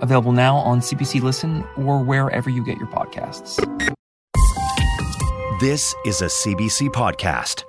available now on CBC Listen or wherever you get your podcasts. This is a CBC podcast.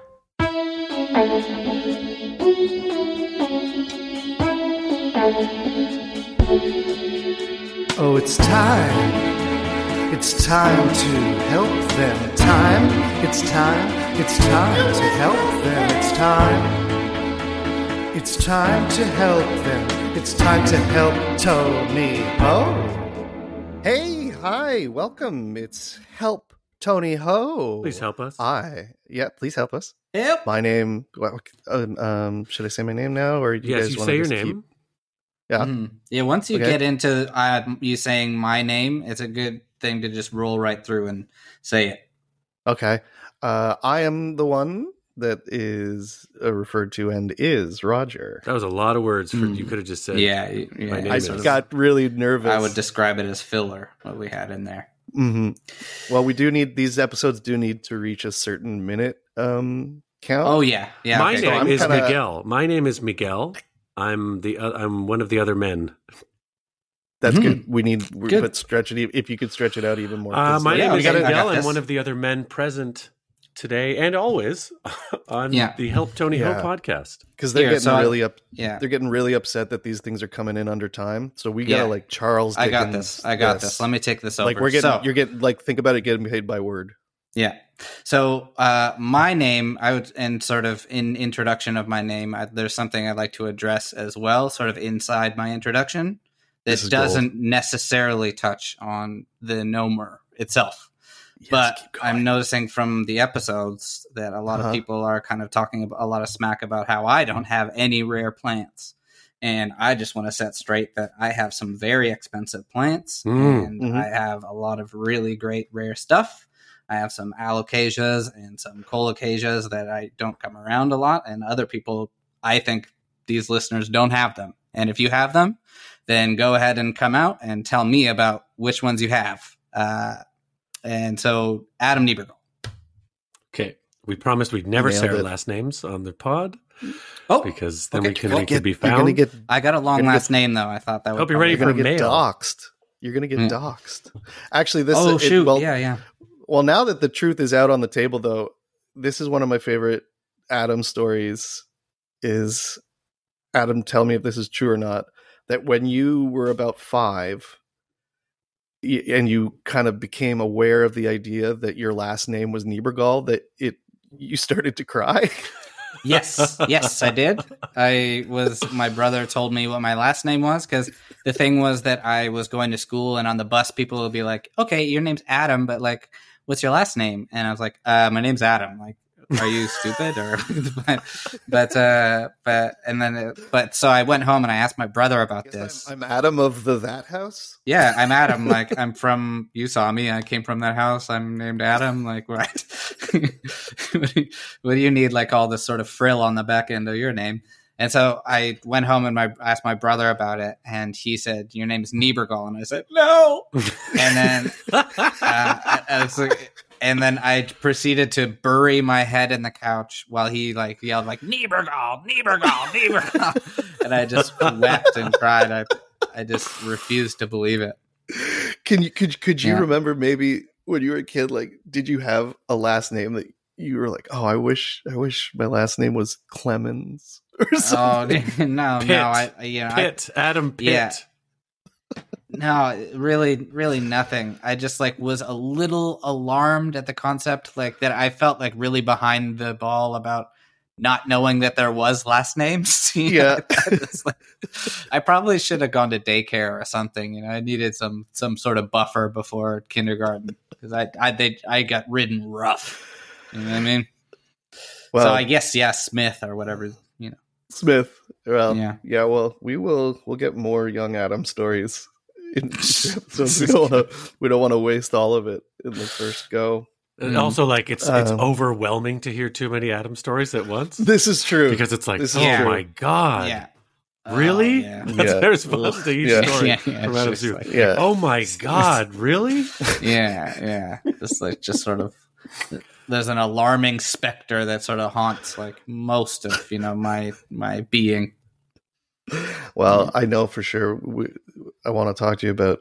Oh, it's time. It's time to help them. Time. It's time. It's time to help them. It's time. It's time to help them. It's time to help Tony Ho. Hey, hi, welcome. It's Help Tony Ho. Please help us. Hi. Yeah, please help us. Yep. My name. well, Um, um, should I say my name now, or do you yes, guys you want say to your just name. keep? Yeah. Mhm. Yeah. Once you Okay. get into uh, you saying my name, it's a good thing to just roll right through and say it. Okay. Uh, I am the one that is uh, referred to and is Roger. That was a lot of words for Mm. you could have just said. Yeah. yeah. My name I is- got really nervous. I would describe it as filler. What we had in there. hmm Well, we do need these episodes do need to reach a certain minute um count. Oh yeah. Yeah. My okay. name I'm is kinda- Miguel. My name is Miguel. I'm the uh, I'm one of the other men. That's Mhm. good. We need we Good. but stretch it if you could stretch it out even more. Uh, 'cause, my Yeah, name is got it. I Miguel. got I'm one of the other men present today and always on Yeah. the Help Tony Yeah. Ho podcast. because they're Here, getting so really up. Yeah. They're getting really upset that these things are coming in under time. So we gotta like Charles. I got this. I got this. Let me take this over. Like we're getting, So- you're getting like think about it getting paid by word. Yeah. So uh, my name, I would, and sort of in introduction of my name, I, there's something I'd like to address as well, sort of inside my introduction. This That is doesn't necessarily touch on the Nomer itself, Yes, but. I'm noticing from the episodes that a lot Uh-huh. of people are kind of talking about a lot of smack about how I don't have any rare plants. And I just want to set straight that I have some very expensive plants, Mm. and Mhm. I have a lot of really great rare stuff. I have some alocasias and some colocasias that I don't come around a lot, and other people, I think these listeners don't have them. And if you have them, then go ahead and come out and tell me about which ones you have. Uh, and so, Adam Niebergall. Okay. We promised we'd never Nailed say our it. last names on the pod Oh, because then okay. we can You're they could be You're gonna found. get I got a long Gonna get- last name though. I thought that would Hope you're probably- ready you're for gonna get mail. doxxed. You're gonna get Mm. doxxed. Actually, this oh it- shoot! well, yeah, yeah. Well, now that the truth is out on the table, though, this is one of my favorite Adam stories. Is Adam? Tell me if this is true or not. That when you were about five, y- and you kind of became aware of the idea that your last name was Niebergall, that it you started to cry. Yes, yes, I did. I was. My brother told me what my last name was because the thing was that I was going to school, and on the bus, people would be like, "Okay, your name's Adam, but like, what's your last name?" And I was like, uh, "My name's Adam." Like, are you stupid or? but, but, uh, but, and then, uh, but, so I went home and I asked my brother about this. I'm, I'm Adam of the That House. Yeah, I'm Adam. Like I'm from. You saw me. I came from that house. I'm named Adam. Like right. what, do you, what do you need? Like all this sort of frill on the back end of your name. And so I went home and my asked my brother about it, and he said, "Your name is Niebergall," and I said, "No." And then, uh, I- I was like- and then I proceeded to bury my head in the couch while he like yelled like Niebergall, Niebergall, Niebergall, and I just wept and cried. I I just refused to believe it. Can you could could you Yeah. remember maybe when you were a kid? Like, did you have a last name that you were like, oh, I wish I wish my last name was Clemens or Oh something? no, Pitt. no, I I- you know, I, Pitt, Adam Pitt. Yeah. No, really, really nothing. I just like was a little alarmed at the concept, like that. I felt like really behind the ball about not knowing that there was last names. Yeah. like- I probably should have gone to daycare or something. You know, I needed some some sort of buffer before kindergarten because I I they, I got ridden rough. You know what I mean? Well, so I guess yeah, Smith or whatever. You know. Smith. Well, Yeah. yeah. Well, we will. We'll get more young Adam stories in episodes. We don't want to. We don't want to waste all of it in the first go. And also, like it's it's Um, overwhelming to hear too many Adam stories at once This is true because it's like, This oh is true. my god, Yeah. really? Oh, yeah. That's Yeah. their response to each Yeah. story Yeah, yeah, from it's Adam like- Yeah. Oh my god, really? yeah, yeah. Just like just sort of there's an alarming specter that sort of haunts like most of you know my my being. Well, I know for sure. We, I want to talk to you about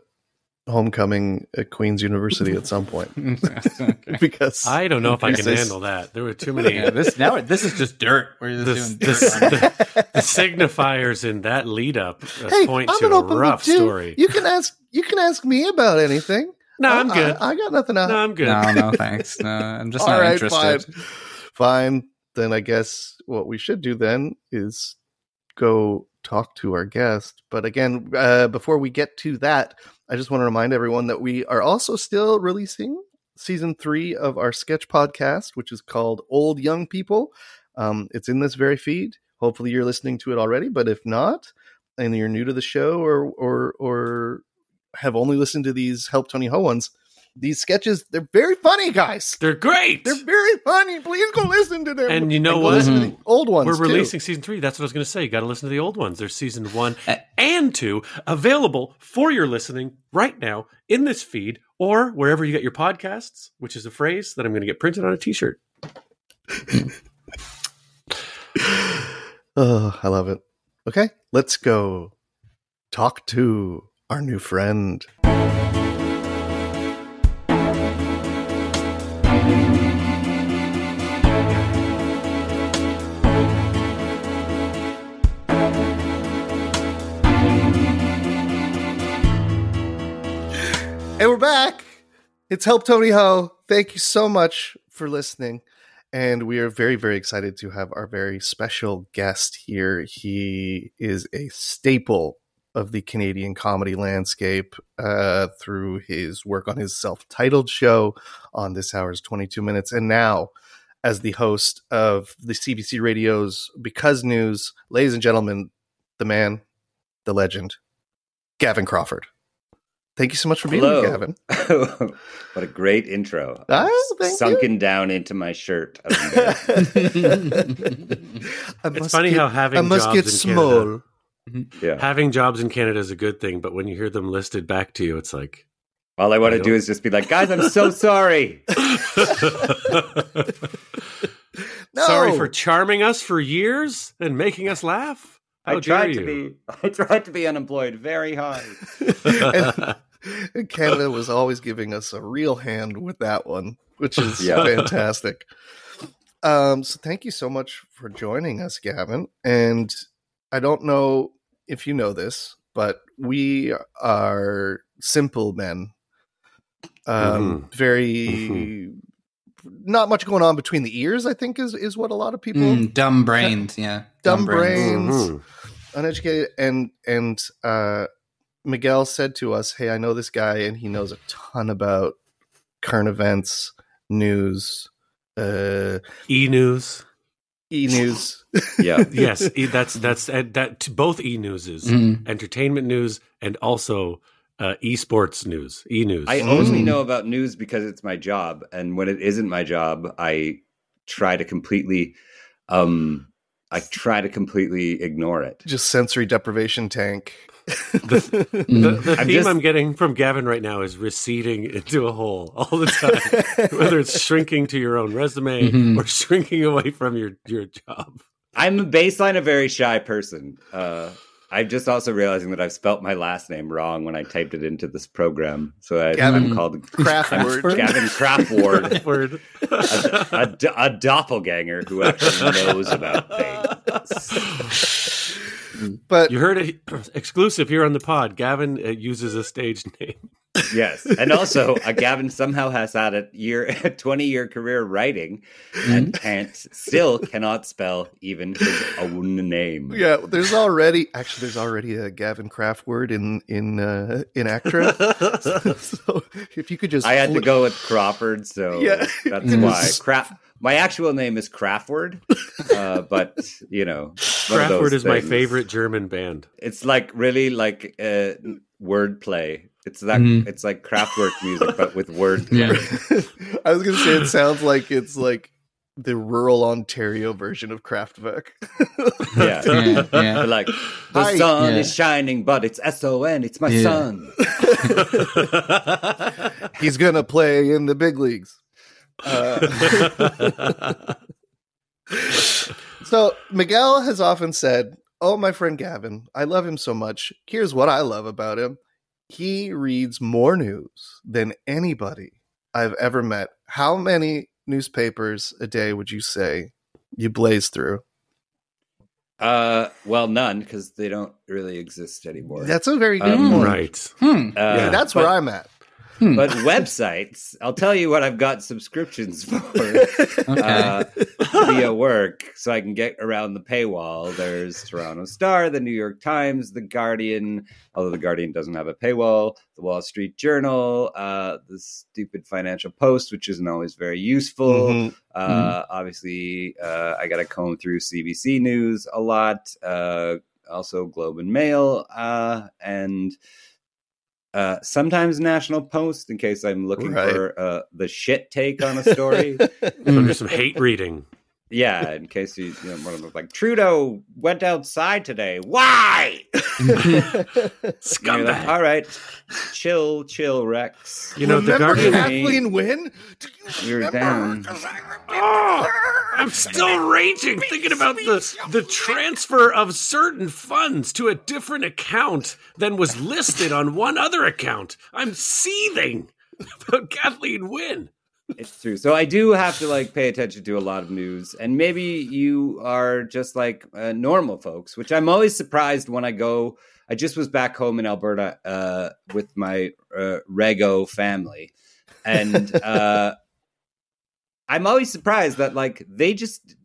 homecoming at Queen's University at some point because I don't know if I can This- handle that. There were too many. yeah, this now this is just dirt. We're just This, doing dirt. on the, the signifiers in that lead up uh, hey, point I'm to an a open book, rough too. story. You can ask. You can ask me about anything. No, I- I'm good. I, I got nothing. no, I'm good. no, no, thanks. No, I'm just All not right, interested. fine. Fine. Then I guess what we should do then is go talk to our guest. But again, uh, before we get to that, I just want to remind everyone that we are also still releasing season three of our sketch podcast, which is called Old Young People. Um, it's in this very feed. Hopefully, you're listening to it already. But if not, and you're new to the show or or or have only listened to these Help Tony Ho ones, these sketches they're very funny, guys. They're great. They're very funny. Please go listen to them. And you know go what? Listen to the old ones. We're too. releasing season three. That's what I was going to say. You got to listen to the old ones. There's season one and two available for your listening right now in this feed or wherever you get your podcasts, which is a phrase that I'm going to get printed on a T-shirt. Oh, I love it. Okay, let's go talk to our new friend. And we're back. It's Help Tony Ho. Thank you so much for listening. And we are very, very excited to have our very special guest here. He is a staple of the Canadian comedy landscape uh, through his work on his self titled show on This Hour's 22 Minutes. And now, as the host of the CBC Radio's Because News, ladies and gentlemen, the man, the legend, Gavin Crawford. Thank you so much for being Hello. here, Gavin. what a great intro. I'm thank sunken down into my shirt. I It's funny get- how having I must jobs get in small. Canada- yeah. Having jobs in Canada is a good thing, but when you hear them listed back to you, it's like, All I want I to do is just be like, guys, I'm so sorry. No. sorry for charming us for years and making us laugh. How I tried dare to be I tried to be unemployed very hard. and, and Canada was always giving us a real hand with that one, which is Yeah. fantastic. Um, so thank you so much for joining us, Gavin. And I don't know if you know this, but we are simple men. Um, very not much going on between the ears. I think is is what a lot of people Mm, dumb brains, yeah. dumb brains, Mhm. uneducated, and and uh, Miguel said to us, "Hey, I know this guy, and he knows a ton about current events, news, uh, E News. E news." Yeah. Yes, e, that's that's uh, that both E Newses, Mhm. entertainment news, and also uh, esports news, E News. I only Mm. know about news because it's my job, and when it isn't my job, I try to completely, um, I try to completely ignore it. Just sensory deprivation tank. the, Mm. the I'm theme just- I'm getting from Gavin right now is receding into a hole all the time, whether it's shrinking to your own resume Mhm. or shrinking away from your your job. I'm a baseline a very shy person. Uh, I'm just also realizing that I've spelt my last name wrong when I typed it into this program. So I, Gavin I'm called Craftword. Gavin Craftward, Word. a, a, a doppelganger who actually knows about things. But You heard it exclusive here on the pod. Gavin uh, uses a stage name. Yes, and also uh, Gavin somehow has had a year, a 20 year career writing, and can't still cannot spell even his own name. yeah, there's already actually there's already a Gavin Craft word in in uh, in Actra. so if you could just I had to go with Crawford, so Yeah. that's It why. was- Cra- my actual name is Craftword, uh, but you know, one of Craftword is my favorite German band. It's like really like uh, wordplay. It's that Mhm. it's like Kraftwerk music, but with wordplay. Yeah. I was gonna say it sounds like it's like the rural Ontario version of Kraftwerk. Yeah. Yeah, yeah. Like the Hi. sun Yeah. is shining, but it's S O N. It's my Yeah. son. He's gonna play in the big leagues. Uh, so Miguel has often said, "Oh, my friend Gavin, I love him so much. Here's what I love about him: he reads more news than anybody I've ever met. How many newspapers a day would you say you blaze through? Uh, well, none because they don't really exist anymore. That's a very good Um, point. right. Hmm. Uh, Yeah, that's but, where I'm at. Hmm. But websites, I'll tell you what I've got subscriptions for Okay. uh, via work, so I can get around the paywall. There's Toronto Star, the New York Times, the Guardian. Although the Guardian doesn't have a paywall, the Wall Street Journal, uh, the stupid Financial Post, which isn't always very useful. Mhm. Uh, Obviously, uh, I got to comb through CBC News a lot. Uh, also, Globe and Mail, uh, and uh, sometimes National Post in case I'm looking Right. for uh, the shit take on a story. So there's some hate reading. Yeah, in case you, you know, one of them like Trudeau went outside today. Why? And you're like, Scumbag. All right, chill, chill, Rex. You know, the Guardian. Kathleen Wynne? Do you You're down. Oh, I'm still raging thinking about the the transfer of certain funds to a different account than was listed on one other account. I'm seething about Kathleen Wynne. It's true. So I do have to like pay attention to a lot of news, and maybe you are just like uh, normal folks, which I'm always surprised when I go. I just was back home in Alberta uh, with my uh, Rego family, and uh, I'm always surprised that like they just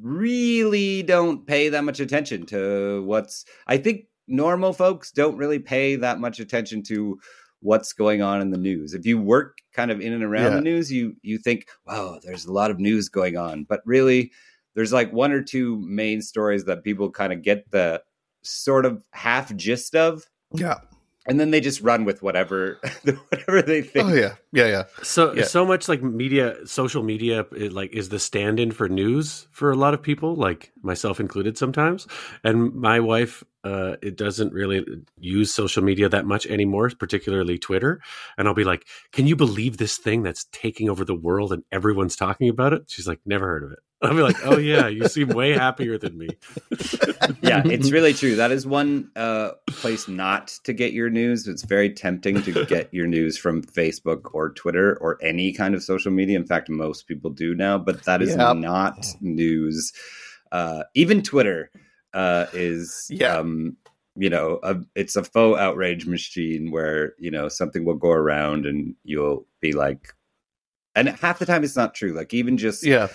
really don't pay that much attention to what's. I think normal folks don't really pay that much attention to what's going on in the news. If you work kind of in and around Yeah. the news, you you think, wow, there's a lot of news going on, but really, there's like one or two main stories that people kind of get the sort of half gist of, Yeah. and then they just run with whatever whatever they oh, think. Oh yeah. Yeah. Yeah. So Yeah. so much like media, social media, it, like is the stand-in for news for a lot of people, like myself included sometimes. And my wife, uh, it doesn't really use social media that much anymore, particularly Twitter. And I'll be like, "Can you believe this thing that's taking over the world and everyone's talking about it?" She's like, "Never heard of it." I'll be like, "Oh yeah, you seem way happier than me." yeah, it's really true. That is one uh, place not to get your news. It's very tempting to get your news from Facebook or Twitter or any kind of social media. In fact, most people do now, but that is Yep. not news. Uh, even Twitter uh, is, Yeah. um, you know, a, it's a faux outrage machine where you know something will go around and you'll be like, and half the time it's not true. Like even just Yeah.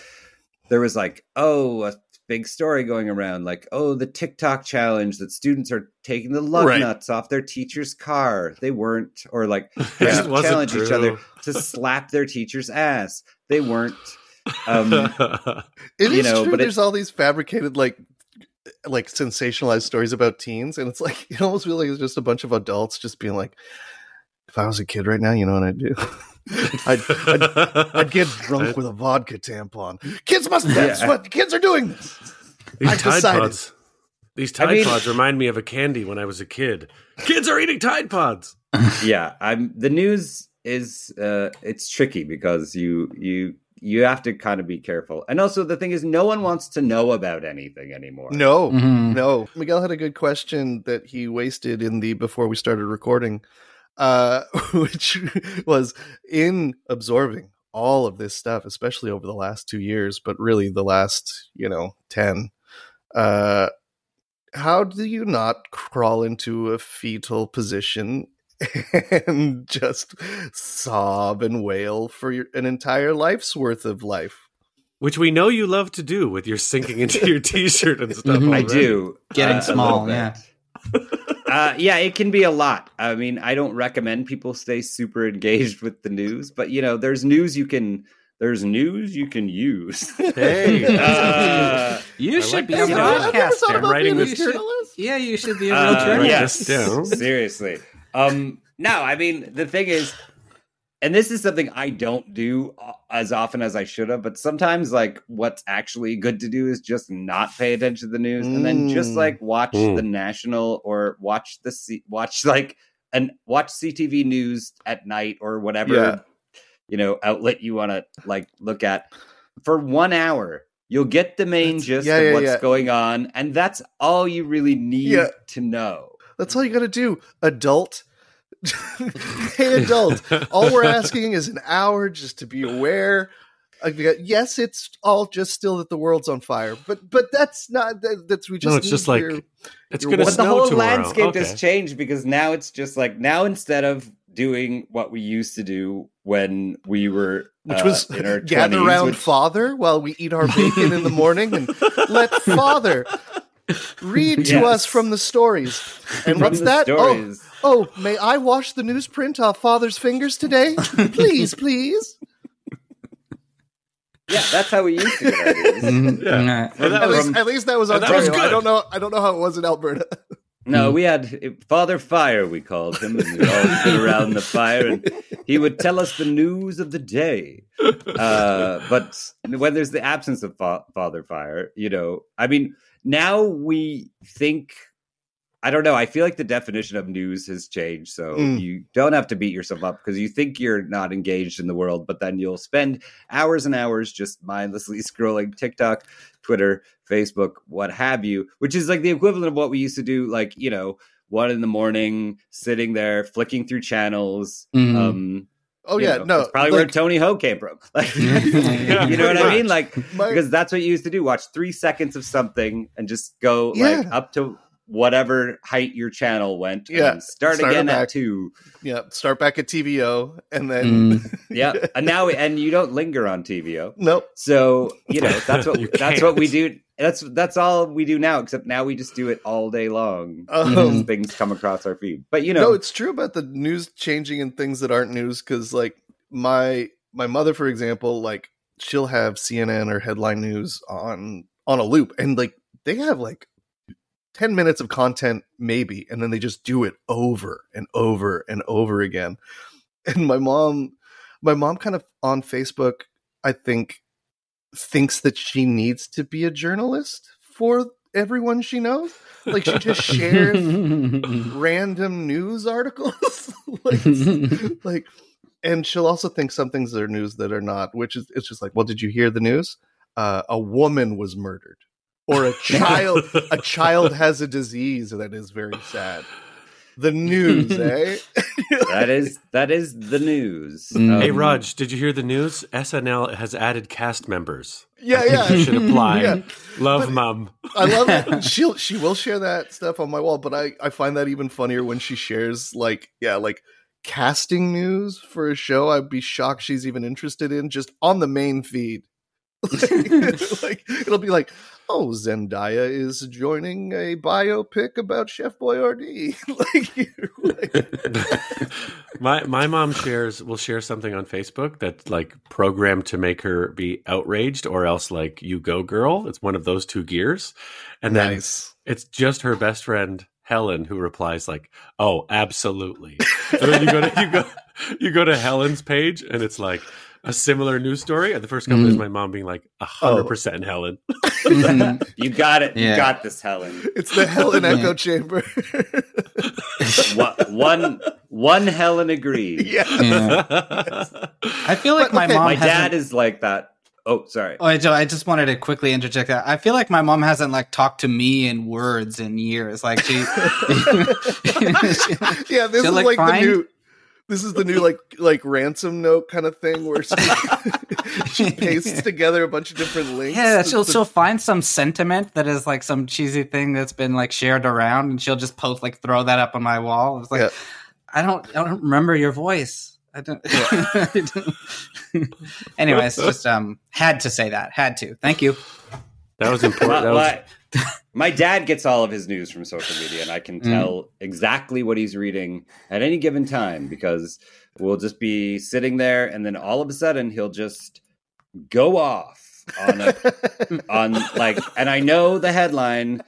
there was like, oh, a big story going around, like, oh, the TikTok challenge that students are taking the lug Right. nuts off their teacher's car. They weren't, or like, It they just wasn't challenge each other to slap their teacher's ass. They weren't. Um, It is know, true. but it- There's all these fabricated like like sensationalized stories about teens, and it's like it almost feels like it's just a bunch of adults just being like, "If I was a kid right now, you know what I'd do? I'd, I'd I'd get drunk with a vodka tampon. Kids must. That's Yeah. what kids are doing. This. These I've Tide decided. Pods. These I Tide mean- Pods remind me of a candy when I was a kid. Kids are eating Tide Pods. yeah, I'm. The news is uh, it's tricky because you you you have to kind of be careful, and also the thing is, no one wants to know about anything anymore. No, Mhm. no. Miguel had a good question that he wasted in the before we started recording, uh, which was in absorbing all of this stuff, especially over the last two years, but really the last, you know, 10. Uh, how do you not crawl into a fetal position and just sob and wail for your, an entire life's worth of life? Which we know you love to do with your sinking into your t-shirt and stuff. Mhm. I do. Getting uh, small, yeah. uh, yeah, it can be a lot. I mean, I don't recommend people stay super engaged with the news, but you know, there's news you can there's news you can use. Hey. Uh, You should like be that. a I've never thought broadcaster. about writing being a this- journalist. Yeah, you should be a real Uh, journalist. yes, seriously. Um, no, I mean the thing is, and this is something I don't do uh, as often as I should have. But sometimes, like, what's actually good to do is just not pay attention to the news, and then just Mm. like watch Mm. the national or watch the C- watch like and watch CTV news at night or whatever Yeah. you know outlet you want to like look at for one hour. You'll get the main That's- gist yeah, of yeah, what's yeah. going on, and that's all you really need Yeah. to know. That's all you got to do, adult. hey, adult. All we're asking is an hour just to be aware. Like, we got- yes, it's all just still that the world's on fire, but but that's not that, that's we just no, it's need just like it's going to one- but the whole tomorrow. landscape okay. has changed because now it's just like now instead of doing what we used to do when we were which uh, was in our gather 20s, around which- father while we eat our bacon in the morning and let father read to Yes. us from the stories. And what's that? Oh, stories. oh, may I wash the newsprint off father's fingers today? please, please. yeah, that's how we used to get our news. Mhm. Yeah. Yeah. And that At was- least, at least that was and that was Ontario. I don't know. I don't know how it was in Alberta. No, we had Father Fire, we called him, and we'd all sit around the fire, and he would tell us the news of the day. Uh, but when there's the absence of fa- Father Fire, you know, I mean, now we think. I don't know. I feel like the definition of news has changed. So Mm. you don't have to beat yourself up because you think you're not engaged in the world, but then you'll spend hours and hours just mindlessly scrolling TikTok, Twitter, Facebook, what have you, which is like the equivalent of what we used to do, like, you know, one in the morning, sitting there, flicking through channels. Mhm. Um, Oh you yeah, know, no. that's probably where Tony Ho came from. Like, Yeah, you know what I mean? Like, my- because that's what you used to do. Watch three seconds of something and just go like up to whatever height your channel went. Yeah, and start, start again back. at two. yeah, start back at TVO and then Mm. Yeah, and now and you don't linger on TVO. nope. So you know that's what You that's what we do. That's that's all we do now. Except now we just do it all day long. Um, things come across our feed, but you know, no, it's true about the news changing and things that aren't news because like my my mother, for example, like she'll have CNN or headline news on on a loop, and like they have like ten minutes of content maybe, and then they just do it over and over and over again. And my mom, my mom, kind of on Facebook, I think thinks that she needs to be a journalist for everyone she knows. Like she just shares random news articles like, like and she'll also think some things are news that are not which is it's just like well did you hear the news uh, a woman was murdered or a child a child has a disease that is very sad the news eh that is that is the news. Mm. Hey Um, Raj, did you hear the news? SNL has added cast members. yeah I yeah you should apply. Yeah. Love But- mom. I love it. She'll she will share that stuff on my wall, but I I find that even funnier when she shares like yeah like casting news for a show. I'd be shocked she's even interested in just on the main feed. like, like, it'll be like, oh, Zendaya is joining a biopic about Chef Boyardee. like, like my my mom shares will share something on Facebook that's like programmed to make her be outraged or else like you go girl. It's one of those two gears. And then nice. it's just her best friend Helen who replies like, "Oh, absolutely." and then you go to you go you go to Helen's page and it's like a similar news story. And the first comment is Mm-hmm. my mom being like, "A hundred percent Helen." Mhm. you got it. You got this, Helen. It's the Helen Yeah. Echo Chamber. One one, one Helen agreed. yeah. Yeah. I feel like But, my okay, mom. My hasn't- dad is like that. Oh, sorry. Oh, I I just wanted to quickly interject that. I feel like my mom hasn't like talked to me in words in years. Like she, yeah, this is like, like, find- the new. This is the new like like ransom note kind of thing where she, she pastes together a bunch of different links. yeah, she'll to- she'll find some sentiment that is like some cheesy thing that's been like shared around, and she'll just post like throw that up on my wall. It's like Yeah. I don't I don't remember your voice. I don't. I don't- Anyways, just um had to say that. Had to. Thank you. That was important. That was, my, dad gets all of his news from social media, and I can Mm. tell exactly what he's reading at any given time because we'll just be sitting there, and then all of a sudden he'll just go off on a, on like, and I know the headline,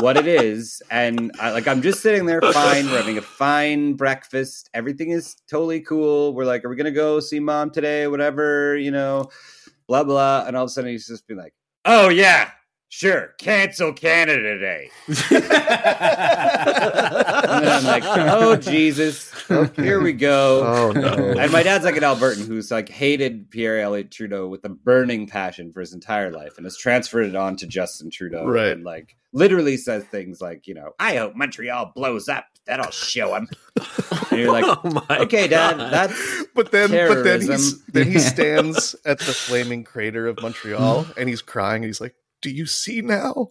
what it is, and I, like I'm just sitting there, fine. We're having a fine breakfast. Everything is totally cool. We're like, are we gonna go see mom today? Whatever, you know, blah blah. And all of a sudden, he's just be like, oh yeah. Sure, cancel Canada Day. and then I'm like, oh Jesus, oh, here we go. Oh, no. And my dad's like an Albertan who's like hated Pierre Elliott Trudeau with a burning passion for his entire life and has transferred it on to Justin Trudeau. Right. And like literally says things like, you know, I hope Montreal blows up. That'll show him. And you're like, Oh my okay, Dad, God. that's But then, but then he's Terrorism. then he stands at the flaming crater of Montreal and he's crying. And he's like, "Do you see now?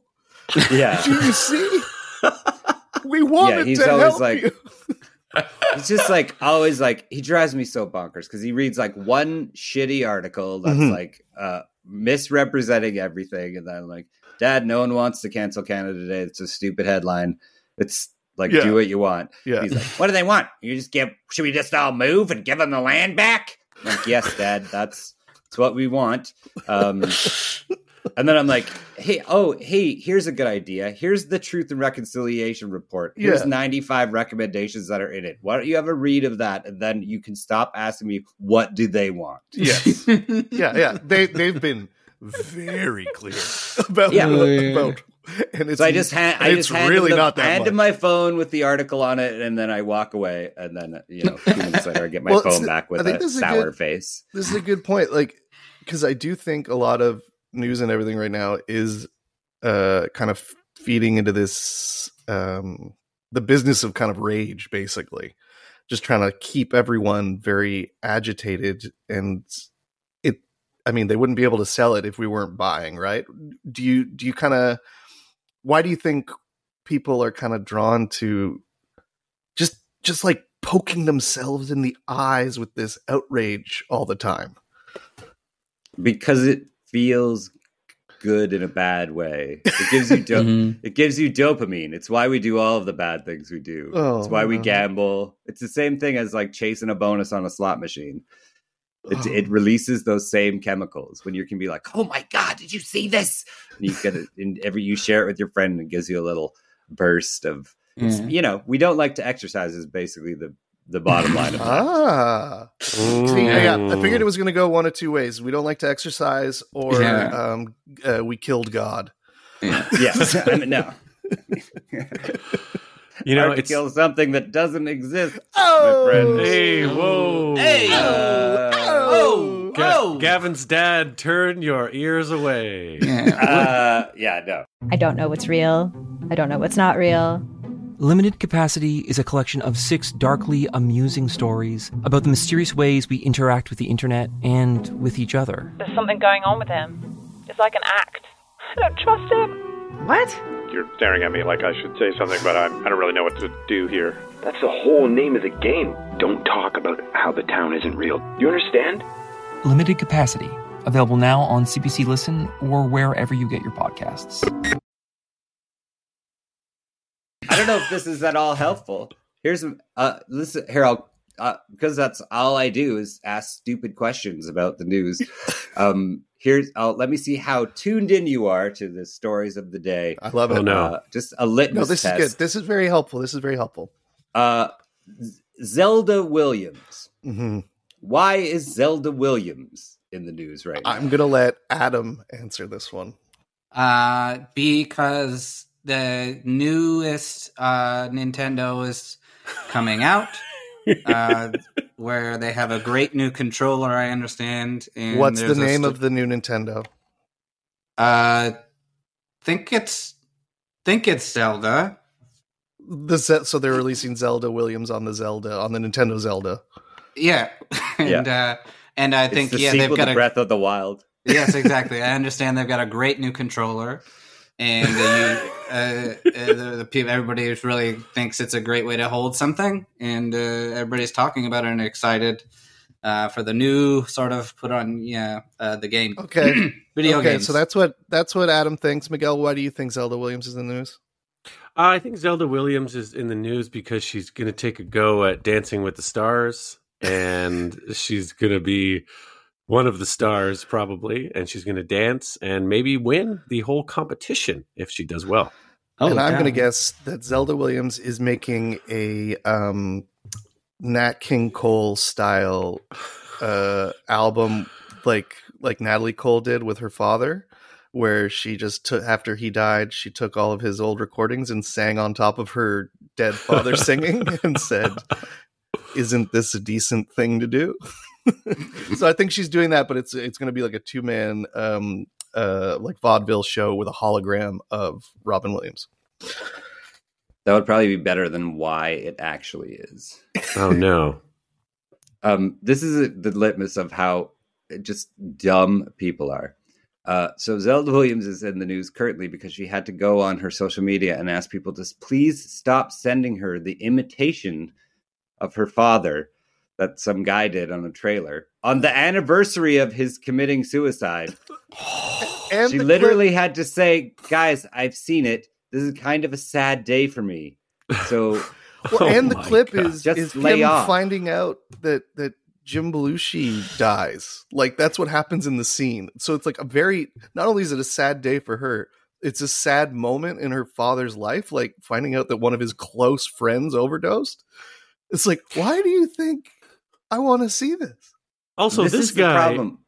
yeah. Do you see? We wanted he's to always help like- you." It's just like always like he drives me so bonkers because he reads like one shitty article that's Mhm. like uh misrepresenting everything, and then like, Dad, no one wants to cancel Canada today. It's a stupid headline. It's like Yeah. do what you want. Yeah. He's like, what do they want? You just give? Should we just all move and give them the land back? I'm like, yes, Dad, that's that's what we want. Um, and then I'm like, hey, oh, hey, here's a good idea. Here's the Truth and Reconciliation report. Here's Yeah. 95 recommendations that are in it. Why don't you have a read of that? And then you can stop asking me, what do they want? Yes. yeah, yeah. They they've been very clear about Yeah. about and it's so I just hand, I it's just hand really him the, not that hand much. him my phone with the article on it, and then I walk away. And then you know, a minutes later, I get my Well, phone back with a this a sour good- face. this is a good point like because i do think a lot of news and everything right now is uh kind of feeding into this um the business of kind of rage basically. Just trying to keep everyone very agitated and it i mean they wouldn't be able to sell it if we weren't buying right? Do you do you kind of why do you think people are kind of drawn to just just like poking themselves in the eyes with this outrage all the time? Because it feels good in a bad way. It gives you do- Mhm. it gives you dopamine. It's why we do all of the bad things we do. Oh, it's why we gamble. It's the same thing as like chasing a bonus on a slot machine. It, Oh. it releases those same chemicals when you can be like, "Oh my god, did you see this?" And you get it in every you share it with your friend and it gives you a little burst of it's- Yeah. you know, we don't like to exercise is basically the the bottom line of that. Ah, See, yeah, I Mm. figured it was going to go one of two ways. We don't like to exercise, or Yeah. um, uh, we killed God. Yeah. yeah, I mean, no. You know, Hard to it's kill something that doesn't exist. Oh, friend. hey, whoa, Hey! Uh, oh, Ga- Gavin's dad, turn your ears away. Yeah. uh, yeah, no. I don't know what's real. I don't know what's not real. Limited Capacity is a collection of six darkly amusing stories about the mysterious ways we interact with the internet and with each other. There's something going on with him. It's like an act. I don't trust him. What? You're staring at me like I should say something, but I, I don't really know what to do here. That's the whole name of the game. Don't talk about how the town isn't real. You understand? Limited Capacity, available now on CBC Listen or wherever you get your podcasts. I don't know if this is at all helpful. Here's uh listen here I'll uh, because that's all I do is ask stupid questions about the news. Um here's I'll let me see how tuned in you are to the stories of the day. I love it. Oh, no. Uh, just a litmus No, this test. is good. This is very helpful. This is very helpful. Uh Z- Zelda Williams. hmm Why is Zelda Williams in the news right now? I'm gonna let Adam answer this one. Uh, because the newest uh, Nintendo is coming out, uh, where they have a great new controller. I understand. And What's the name st- of the new Nintendo? Uh, think it's think it's Zelda. The Ze- so they're releasing Zelda Williams on the Zelda on the Nintendo Zelda. Yeah, and uh, and I think the yeah they've got to a Breath of the Wild. yes exactly. I understand they've got a great new controller, and uh, you, uh, uh, the, the people everybody really thinks it's a great way to hold something, and uh, everybody's talking about it and excited. Uh, for the new sort of put on yeah uh, the game Okay. video okay, games so that's what that's what Adam thinks. Miguel, why do you think Zelda Williams is in the news? Uh, I think Zelda Williams is in the news because she's going to take a go at Dancing with the Stars, and she's going to be one of the stars probably, and she's going to dance and maybe win the whole competition if she does well. Oh, and I'm going to guess that Zelda Williams is making a um, Nat King Cole style uh, album, like like Natalie Cole did with her father, where she just took after he died, she took all of his old recordings and sang on top of her dead father singing and said, "Isn't this a decent thing to do?" So I think she's doing that, but it's it's going to be like a two man um, uh, like vaudeville show with a hologram of Robin Williams. That would probably be better than why it actually is. Oh no. Um, this is the litmus of how just dumb people are. Uh, so Zelda Williams is in the news currently because she had to go on her social media and ask people to please stop sending her the imitation of her father that some guy did on a trailer on the anniversary of his committing suicide. And she the literally had to say, "Guys, I've seen it. This is kind of a sad day for me." So Well, Oh and the clip God. is Just is lay him off. finding out that that Jim Belushi dies. Like that's what happens in the scene. So it's like a very not only is it a sad day for her, it's a sad moment in her father's life. Like finding out that one of his close friends overdosed. It's like, why do you think I want to see this? Also, this, this, is the guy, problem.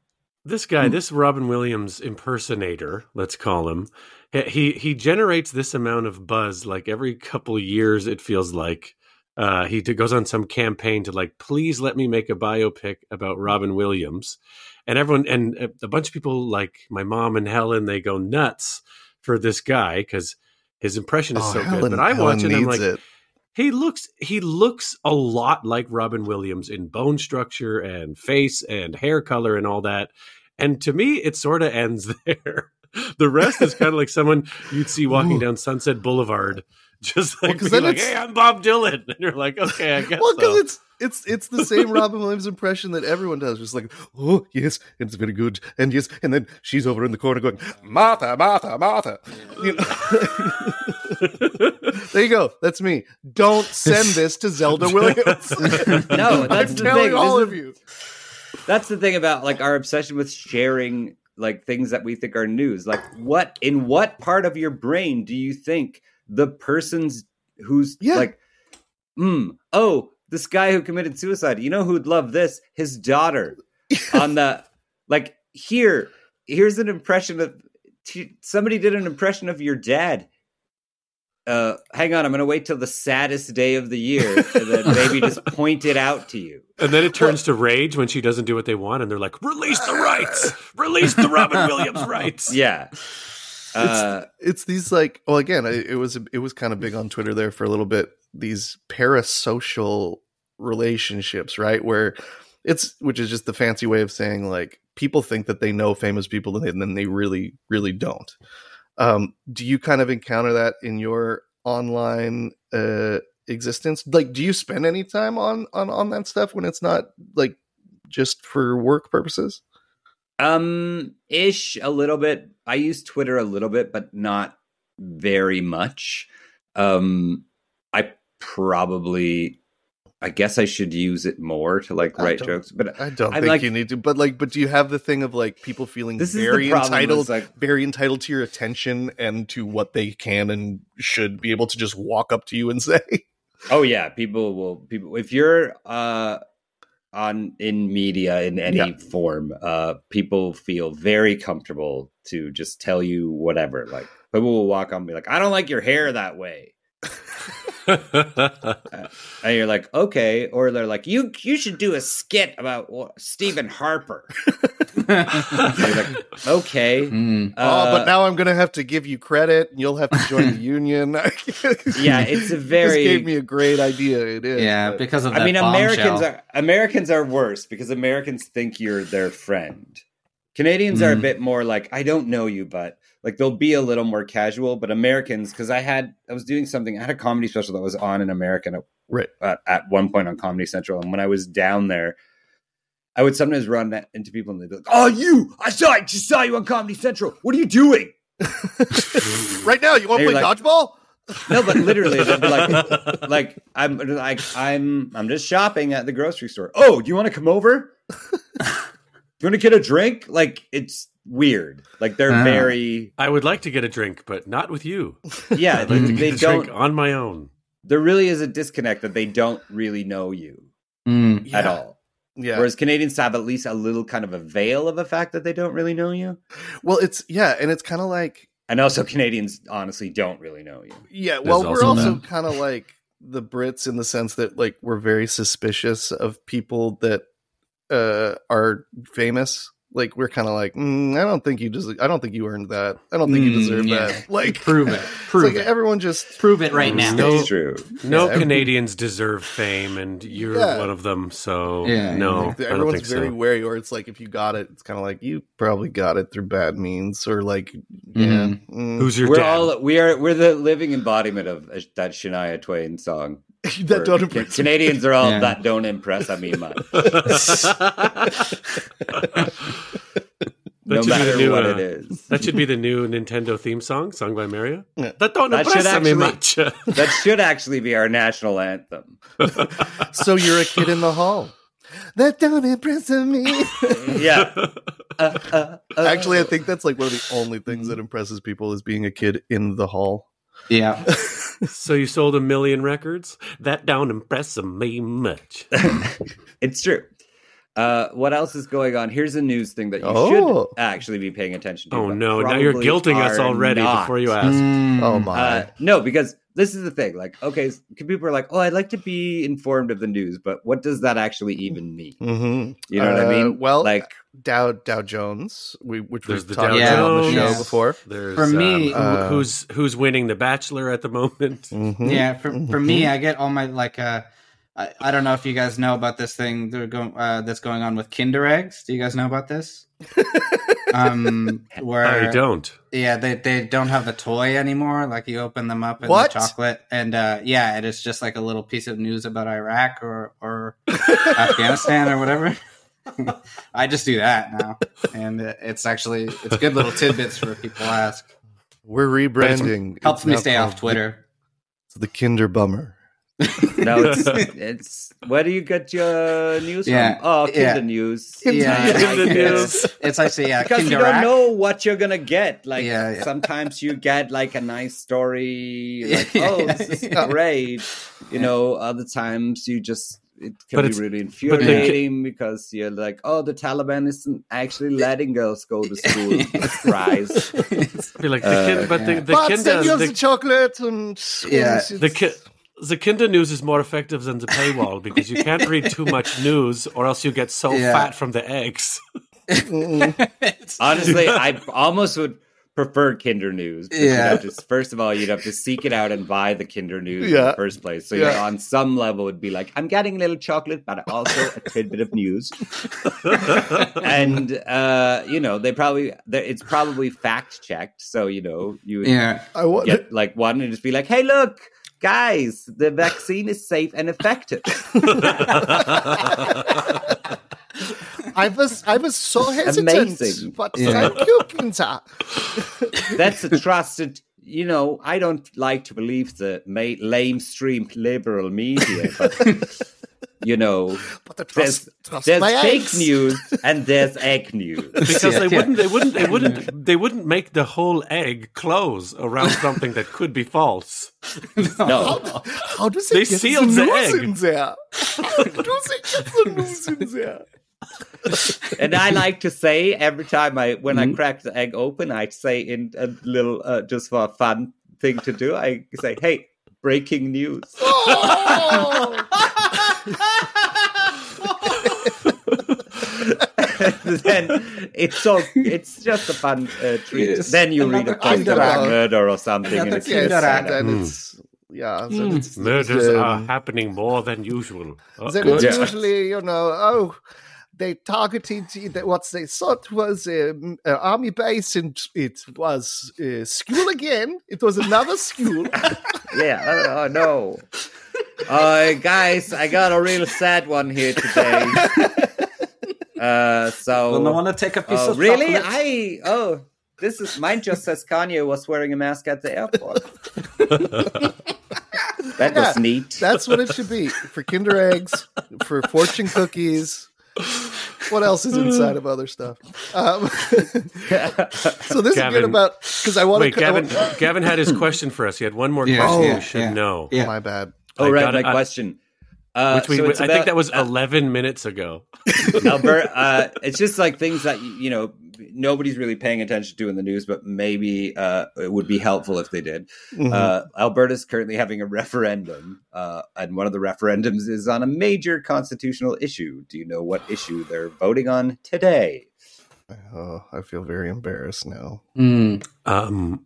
this guy, this Robin Williams impersonator, let's call him, he- he he generates this amount of buzz like every couple years. It feels like uh, he d- goes on some campaign to like, please let me make a biopic about Robin Williams, and everyone and uh, a bunch of people like my mom and Helen, they go nuts for this guy because his impression is Oh, so Helen- good. But I Helen watch it, I'm like, it. He looks he looks a lot like Robin Williams in bone structure and face and hair color and all that. And to me, it sort of ends there. The rest is kind of like someone you'd see walking Ooh. down Sunset Boulevard, just like, then like "Hey, I'm Bob Dylan," and you're like, "Okay, I guess Well, because so." it's it's it's the same Robin Williams impression that everyone does. Just like, oh yes, it's very good, and yes, and then she's over in the corner going, Martha, Martha, Martha. You know? there you go. That's me. Don't send this to Zelda Williams. No, that's I'm the telling thing. all This of is- you. That's the thing about like our obsession with sharing like things that we think are news. Like what in what part of your brain do you think the person's who's Yeah. like mm, oh, this guy who committed suicide, you know who'd love this? His daughter on the like here, here's an impression of t- somebody did an impression of your dad. Uh, hang on, I'm gonna wait till the saddest day of the year and then maybe just point it out to you. And then it turns to rage when she doesn't do what they want, and they're like, "Release the rights! Release the Robin Williams rights!" Yeah. Uh, it's these like well again it, it was it was kind of big on twitter there for a little bit these parasocial relationships right where it's which is just the fancy way of saying like people think that they know famous people and then they really really don't um do you kind of encounter that in your online uh existence like do you spend any time on on on that stuff when it's not like just for work purposes Um, ish a little bit. I use Twitter a little bit, but not very much. Um, I probably, I guess I should use it more to like write jokes, but I don't I'm think like- you need to, but like, but do you have the thing of like people feeling This is the very problem, entitled, is, like- very entitled to your attention and to what they can and should be able to just walk up to you and say? oh yeah, people will people if you're uh on in media in any Yeah. form, uh, people feel very comfortable to just tell you whatever. Like people will walk on and be like, "I don't like your hair that way." and you're like, okay, or they're like, you you should do a skit about what, Stephen Harper. You're like, okay, Mm. oh, but Uh, now I'm gonna have to give you credit, and you'll have to join the union. Yeah, it's a very- This gave me a great idea. It is. Yeah, but- because of that I mean, Americans bombshell. are Americans are worse because Americans think you're their friend. Canadians are a Mhm. bit more like, I don't know you, but like they'll be a little more casual. But Americans, because I had I was doing something, I had a comedy special that was on in American at, right. at, at one point on Comedy Central, and when I was down there. I would sometimes run into people and they'd be like, "Oh, you! I saw, I just saw you on Comedy Central. What are you doing?" right now, you want to play like- dodgeball? No, but literally, they'd be like, like I'm like I'm I'm just shopping at the grocery store. Oh, do you want to come over? do you want to get a drink? Like it's weird. Like they're Ah. very I would like to get a drink, but not with you. yeah. I'd like to they, get they a don't. on my own. There really is a disconnect that they don't really know you Mm. at Yeah. all. Yeah. Whereas Canadians have at least a little kind of a veil of a fact that they don't really know you. well, it's yeah, and it's kind of like And also Canadians honestly don't really know you. yeah. There's Well, we're also also kind of like the Brits in the sense that like we're very suspicious of people that uh are famous. Like we're kind of like, mm, I don't think you just, I don't think you earned that. I don't think you Mm, deserve yeah. that. Like, Prove it. it's Prove like it. everyone just Prove it right now. No. It's true. No Yeah, every- Canadians deserve fame, and you're Yeah. one of them. So Yeah, no, like, I don't everyone's think very so. wary, or it's like if you got it, it's kind of like you probably got it through bad means, or like, yeah, Mhm. mm. Who's your we're dad? all we are we're the living embodiment of uh, that Shania Twain song. that don't Ca- impress Canadians are all Yeah. that don't impress me much. That no should matter new, what uh, it is. that should be the new Nintendo theme song, sung by Mario. Yeah. That don't That should impress me actually- much. That should actually be our national anthem. so you're a kid in the hall. That don't impress me. Yeah. Uh, uh, uh, Actually, I think that's like one of the only things that impresses people is being a kid in the hall. Yeah. So you sold a million records? That don't impress me much. it's true. Uh, what else is going on? Here's a news thing that you Oh. should actually be paying attention to. Oh but no! Now you're guilting us already not. before you ask. Mm. Oh my! Uh, no, because this is the thing. Like, okay, s- people are like, "Oh, I'd like to be informed of the news," but what does that actually even mean? hmm You know what I Uh, mean? well, like, Dow Dow Jones, we which There's we've the talked Dow about on the show Yeah. before. There's, For me- um, Uh, who's who's winning the Bachelor at the moment? Mhm. Yeah, for, for me, I get all my like. uh I, I don't know if you guys know about this thing they're going uh, that's going on with Kinder eggs. Do you guys know about this? um, where I don't. yeah, they they don't have the toy anymore. Like you open them up in What? the chocolate, and uh, yeah, it is just like a little piece of news about Iraq or or Afghanistan or whatever. I just do that now, and it- it's actually it's good little tidbits for people to ask. We're rebranding. Helps It's me stay off Twitter. The, the Kinder Bummer. No, it's, it's where do you get your news Yeah, from? Oh, yeah. Kinder News. Yeah, I like Kinder it. News. It's actually yeah, because you don't know what you're gonna get. Like Yeah, yeah. sometimes you get like a nice story, like oh, yeah, this is yeah. great. You know, other times you just it can But be really but the infuriating because you're like, oh, the Taliban isn't actually letting girls go to school. Surprise! Be like the Uh, kid, but yeah. the, the but Kinder, send you the the, chocolate and Yeah. the, ki- the Kinder news is more effective than the paywall because you can't read too much news, or else you get so Yeah. fat from the eggs. Honestly, I almost would prefer Kinder News. Yeah. to- first of all, you'd have to seek it out and buy the Kinder News in the first place. So Yeah. you're on some level would be like, I'm getting a little chocolate, but also a tidbit of news. and uh, you know, they probably it's probably fact checked. So you know, you would yeah, I want. get like one and just be like, Hey, look. Guys, the vaccine is safe and effective. I was I was so hesitant, Amazing. but Yeah. thank you, Kinder. That's a trusted. You know, I don't like to believe the ma- lamestream liberal media, but you know, But the there's trust, trust there's fake eggs. news and there's egg news. because Yeah, they yeah. wouldn't, they wouldn't, they wouldn't, they wouldn't make the whole egg close around something that could be false. No, How does it They get sealed the the news egg. in there? How does it get the news in there? and I like to say every time I when Mm-hmm. I crack the egg open, I say in a little uh, just for a fun thing to do. I say, "Hey, breaking news." Oh! then it's so it's just a fun uh, treat. Yes. then you read a post Kinder about Egg. murder or something, and Another it's yes, Kinder Egg. then Hmm. it's yeah. Then it's, Murders um, are happening more than usual. Oh, then good. it's Yeah. usually you know oh they targeted what they thought was an army base and it was a school again it was another school yeah. Oh, oh, no. Uh, guys, I got a real sad one here today. Uh, so Well, no want to take a piece Oh, of really? chocolate? I oh, this is mine. Just says Kanye was wearing a mask at the airport. that Yeah, was neat. that's what it should be for kinder eggs for fortune cookies what else is inside of other stuff? Um, so this is good about because I want to. Wait, to. Gavin. Gavin had his question for us. He had one more Yeah, question yeah, you should yeah. know. Yeah. My bad. Oh, I right. gotta- my I- question. Uh, Which we, so I it's think that was uh, 11 minutes ago. Alberta, uh, it's just like things that you know nobody's really paying attention to in the news, but maybe uh, it would be helpful if they did. Mhm. Uh, Alberta's currently having a referendum, uh, and one of the referendums is on a major constitutional issue. Do you know what issue they're voting on today? oh, I feel very embarrassed now. Mm. Um,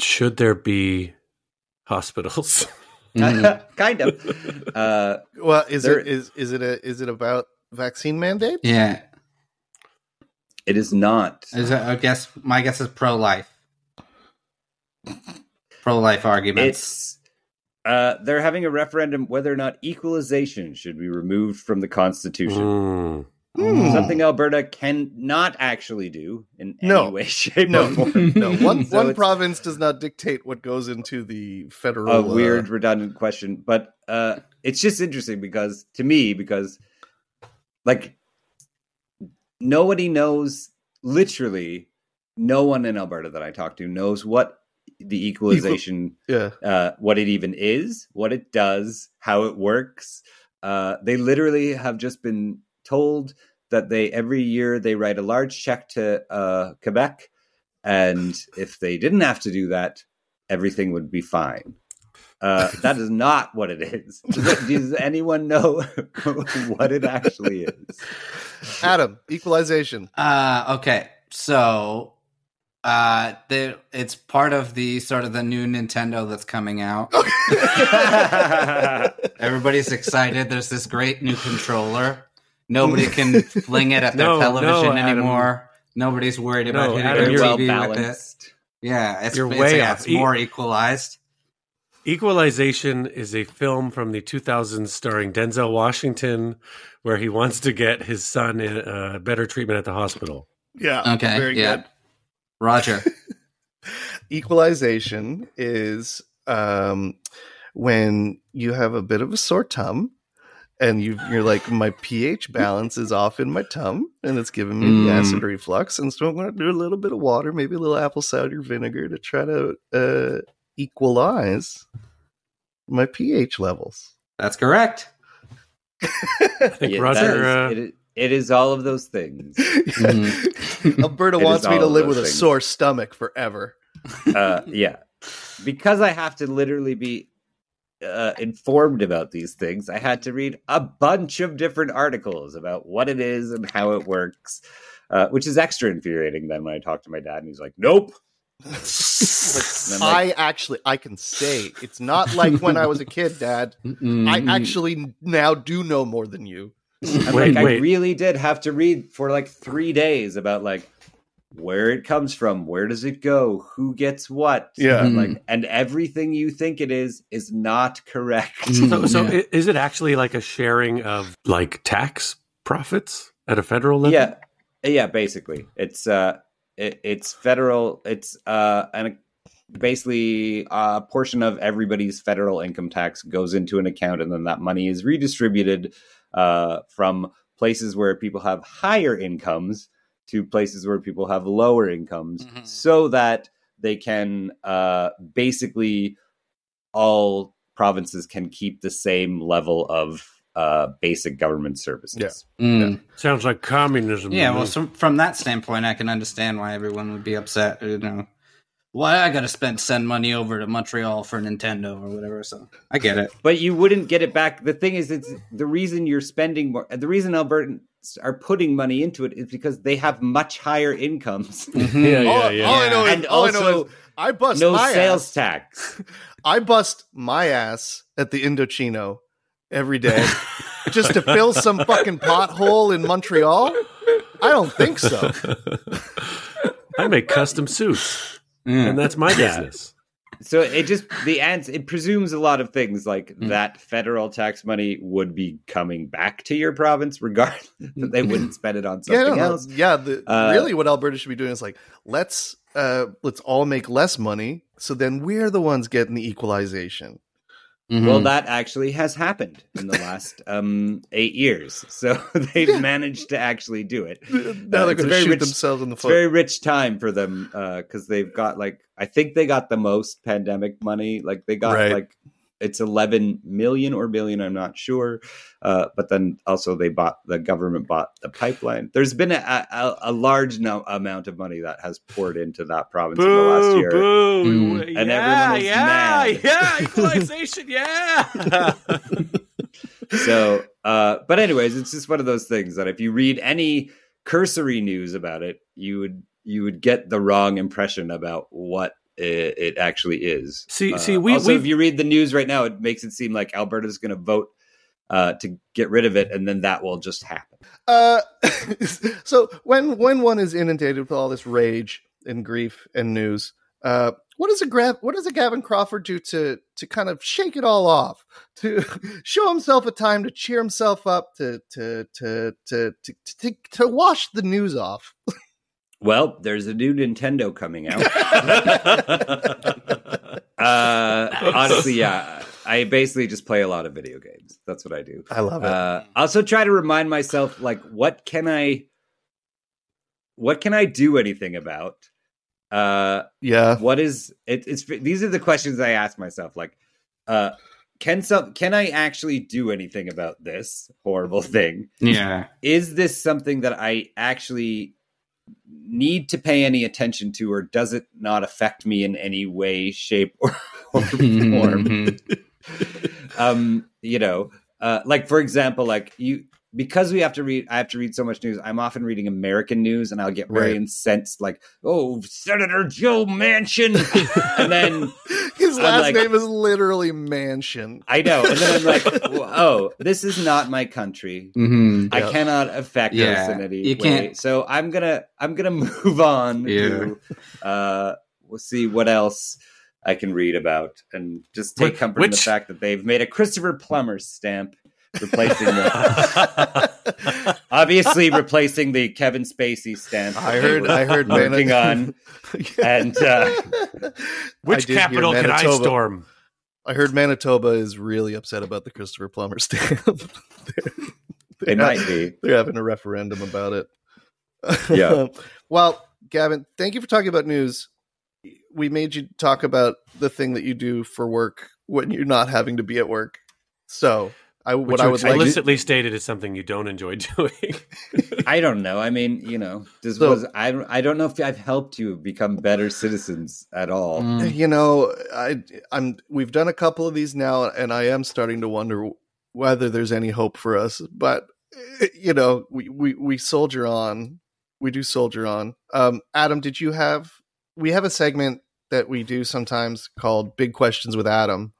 should there be hospitals? Mhm. kind of. Uh, Well, is There- it is is it a is it about vaccine mandate? Yeah. it is not. Is it, I guess my guess is pro life. Pro life arguments. It's uh, they're having a referendum whether or not equalization should be removed from the Constitution. Mm. Hmm. Something Alberta cannot actually do in any No. way, shape, No, or form. no. One So one province does not dictate what goes into the federal. a uh, weird, redundant question, but uh, it's just interesting because to me, because like nobody knows, literally, no one in Alberta that I talk to knows what the equalization yeah. uh, what it even is, what it does, how it works. Uh, they literally have just been told that they every year they write a large check to uh, Quebec, and if they didn't have to do that, everything would be fine. Uh, that is not what it is. Does anyone know what it actually is? Adam, equalization. Uh, okay, so uh, the, it's part of the sort of the new Nintendo that's coming out. Everybody's excited. There's this great new controller. Nobody can fling it at their No, television no, Adam. anymore. Nobody's worried about No, hitting Adam, their you're well with it. Yeah, it's, You're it's, way yeah, off. it's more equalized. Equalization is a film from the 2000s starring Denzel Washington, where he wants to get his son in uh, better treatment at the hospital. Yeah. Okay, Very yeah. good. Roger. Equalization is um, when you have a bit of a sore tum and you, you're like, my pH balance is off in my tum and it's giving me the Mm. acid reflux. And so I'm going to do a little bit of water, maybe a little apple cider vinegar to try to uh, equalize my pH levels. That's correct. I think Yeah, Roger. that uh, is- it, it is all of those things. Alberta wants me to live those with a sore stomach forever. uh, yeah, because I have to literally be uh, informed about these things. I had to read a bunch of different articles about what it is and how it works, uh, which is extra infuriating. Then when I talk to my dad, and he's like, "Nope." And I'm I actually, I can say it's not like when I was a kid, Dad. Mm-mm. I actually now do know more than you. I'm Wait, like, I really did have to read for like three days about like where it comes from, where does it go, who gets what. Yeah. I'm like, and everything you think it is is not correct. Mm. so, so Yeah. is it actually like a sharing of like tax profits at a federal level? Yeah, yeah. Basically, it's uh, it, it's federal. It's uh, and basically a portion of everybody's federal income tax goes into an account, and then that money is redistributed uh, from places where people have higher incomes to places where people have lower incomes, Mhm. so that they can uh, basically all provinces can keep the same level of uh, basic government services. Mm. Sounds like communism. Yeah, well, me. from, from that standpoint, I can understand why everyone would be upset. You know, why I got to spend send money over to Montreal for Nintendo or whatever. So I get it. but you wouldn't get it back. The thing is, it's the reason you're spending more. The reason Albertans are putting money into it is because they have much higher incomes. yeah, all, yeah, yeah. all I know And is, all I know also is I bust no my sales ass. tax. I bust my ass at the Indochino every day just to fill some fucking pothole in Montreal. I don't think so. I make custom suits, Yeah. and that's my business. So it just the answer it presumes a lot of things like Mm. that federal tax money would be coming back to your province regardless that they wouldn't spend it on yeah, something no. else. yeah. The, Uh, really, what Alberta should be doing is like let's uh, let's all make less money, so then we're the ones getting the equalization. Mhm. Well, that actually has happened in the last um, eight years. So they've managed to actually do it. Now Uh, they're going to very shoot rich- themselves in the It's foot. a very rich time for them because they've got like I think they got the most pandemic money. Like they got Right. like it's eleven million or billion. I'm not sure, uh, but then also they bought the government bought the pipeline. There's been a, a, a large no, amount of money that has poured into that province in the last year. boo. Mm. And yeah, everyone was yeah, mad. yeah, equalization, yeah. so uh but anyways it's just one of those things that if you read any cursory news about it you would you would get the wrong impression about what it, it actually is. See- Uh, see, we- also we've- if you read the news right now it makes it seem like alberta's going to vote uh to get rid of it and then that will just happen. Uh, so when when one is inundated with all this rage and grief and news, uh, what does a Gra- what does a Gavin Crawford do to to kind of shake it all off, to show himself a time to cheer himself up, to to to to to to, to wash the news off? well there's a new nintendo coming out uh honestly yeah i basically just play a lot of video games that's what i do I love it. Uh, also try to remind myself, like, what can I, what can I do anything about? Uh, yeah, what is it? It's these are the questions I ask myself. Like, uh, can some can I actually do anything about this horrible thing? Yeah. Is this something that I actually need to pay any attention to, or does it not affect me in any way, shape, or, or form? Mhm. um you know uh like for example like you because we have to read i have to read so much news i'm often reading american news and i'll get very Right. incensed like oh senator joe manchin and then his last like- name is literally Mansion. i know and then i'm like oh this is not my country Mhm. i Yeah. cannot affect Yeah, us in any you way can't- so i'm gonna i'm gonna move on Yeah. to uh we'll see what else i can read about and just take Wh- comfort in the fact that they've made a christopher plummer stamp replacing the obviously replacing the Kevin Spacey stamp. I heard. I heard. working on, and uh, Which capital can I storm? I heard Manitoba is really upset about the Christopher Plummer stamp. They're- they might be. They're having a referendum about it. Yeah. well, Gavin, thank you for talking about news. We made you talk about the thing that you do for work when you're not having to be at work. So, I Which what you I would like explicitly stated is something you don't enjoy doing. I don't know. I mean, you know, this So- was I. I don't know if I've helped you become better citizens at all. Mm. you know, I I'm we've done a couple of these now and I am starting to wonder whether there's any hope for us, but eh, you know, we we we soldier on. We do soldier on. Um Adam, did you have we have a segment that we do sometimes called Big Questions with Adam.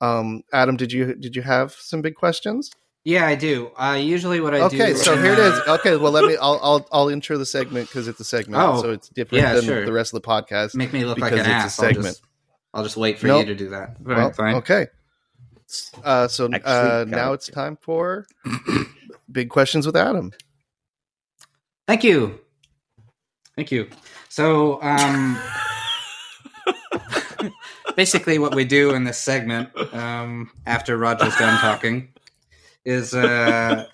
Um Adam, did you did you have some big questions? Yeah, I do. Uh, usually, what I do. Okay, so here it is. Okay, well let me I'll I'll I'll intro the segment because it's a segment, Oh, so it's different yeah, than sure. the rest of the podcast. Make me look like because an it's a ass. I'll segment. just, I'll just wait for Nope. you to do that. Well, Right, fine. Okay. Uh, so uh, Actually, now it's time for big questions with Adam. Thank you. Thank you. So, um, basically, what we do in this segment, um, after Roger's done talking, is uh,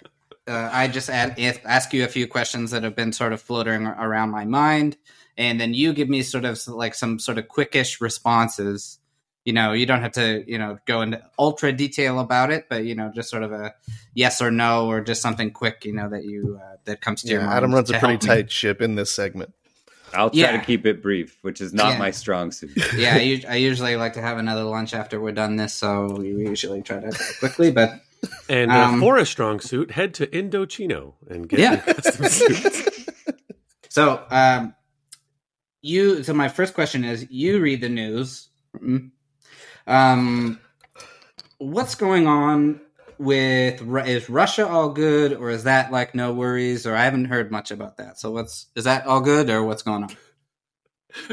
uh, I just add, ask you a few questions that have been sort of floating around my mind, and then you give me sort of like some sort of quickish responses. You know, you don't have to, you know, go into ultra detail about it, but you know, just sort of a yes or no, or just something quick, you know, that you uh, that comes to your mind. Adam runs a pretty help me. tight ship in this segment. I'll try Yeah. to keep it brief, which is not Yeah. my strong suit. yeah, I, I usually like to have another lunch after we're done this, so we usually try to quickly. But And uh, Um, for a strong suit, head to Indochino and get Yeah. custom suits. so, um, you. So my first question is: You read the news. Mm. Um, what's going on with is Russia all good, or is that like no worries? Or I haven't heard much about that. So what's is that all good, or what's going on?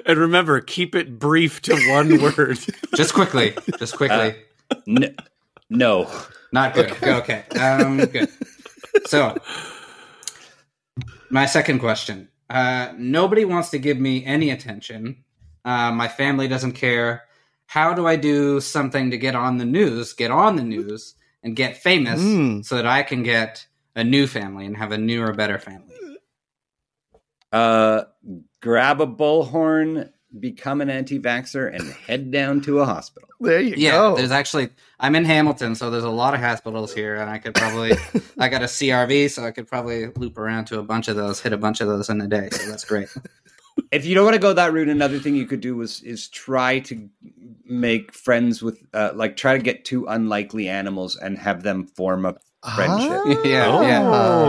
And remember, keep it brief to one word. Just quickly, just quickly. N- no, Not good. Okay. Um, good. So, my second question. Uh, nobody wants to give me any attention. Uh, my family doesn't care how do I do something to get on the news, get on the news, and get famous Mm. so that I can get a new family and have a newer, better family? Uh, grab a bullhorn, become an anti-vaxxer, and head down to a hospital. There you Yeah, go. there's actually I'm in Hamilton, so there's a lot of hospitals here, and I could probably I got a CRV, so I could probably loop around to a bunch of those, hit a bunch of those in a day. So that's great. If you don't want to go that route, another thing you could do is is try to make friends with, uh, like, try to get two unlikely animals and have them form a friendship. yeah, Oh. yeah,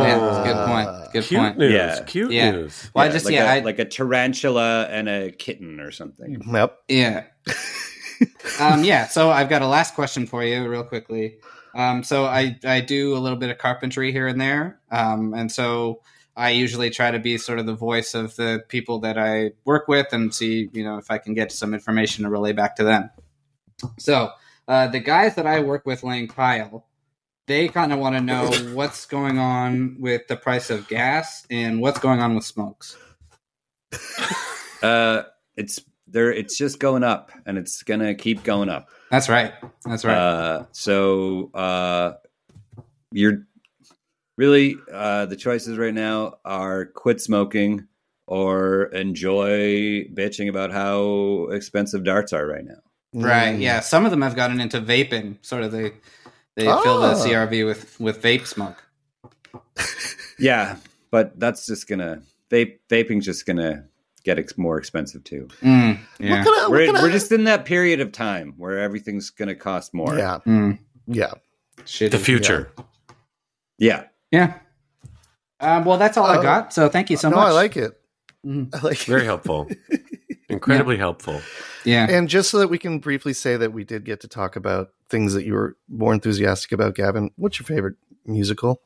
yeah. That's a good point. Good Cute point. news. Yeah. Cute Yeah. news. Well, I just like yeah, a, I, like a tarantula and a kitten or something. Yep. Yeah. um, yeah. So I've got a last question for you, real quickly. Um, so I I do a little bit of carpentry here and there, um, and so I usually try to be sort of the voice of the people that I work with and see you know if I can get some information to relay back to them. So uh, the guys that I work with laying pile, they kind of want to know what's going on with the price of gas and what's going on with smokes. Uh, it's there. It's just going up, and it's gonna keep going up. That's right. That's right. Uh, so uh, you're really uh, the choices right now are quit smoking or enjoy bitching about how expensive darts are right now. Right. Mm. Yeah. Some of them have gotten into vaping. Sort of they they fill the Ah. CRV with with vape smoke. Yeah, but that's just gonna vape. Vaping's just gonna get ex- more expensive too. Mm, What yeah. kind of? We're, what we're just in that period of time where everything's gonna cost more. Yeah. Mm, Yeah. shitty. The future. yeah. Yeah. Um, well, that's all I Uh, got. So thank you so no, much. I like it. Mhm. I like it. Very helpful. Incredibly helpful. Yeah. And just so that we can briefly say that we did get to talk about things that you were more enthusiastic about, Gavin, what's your favorite musical?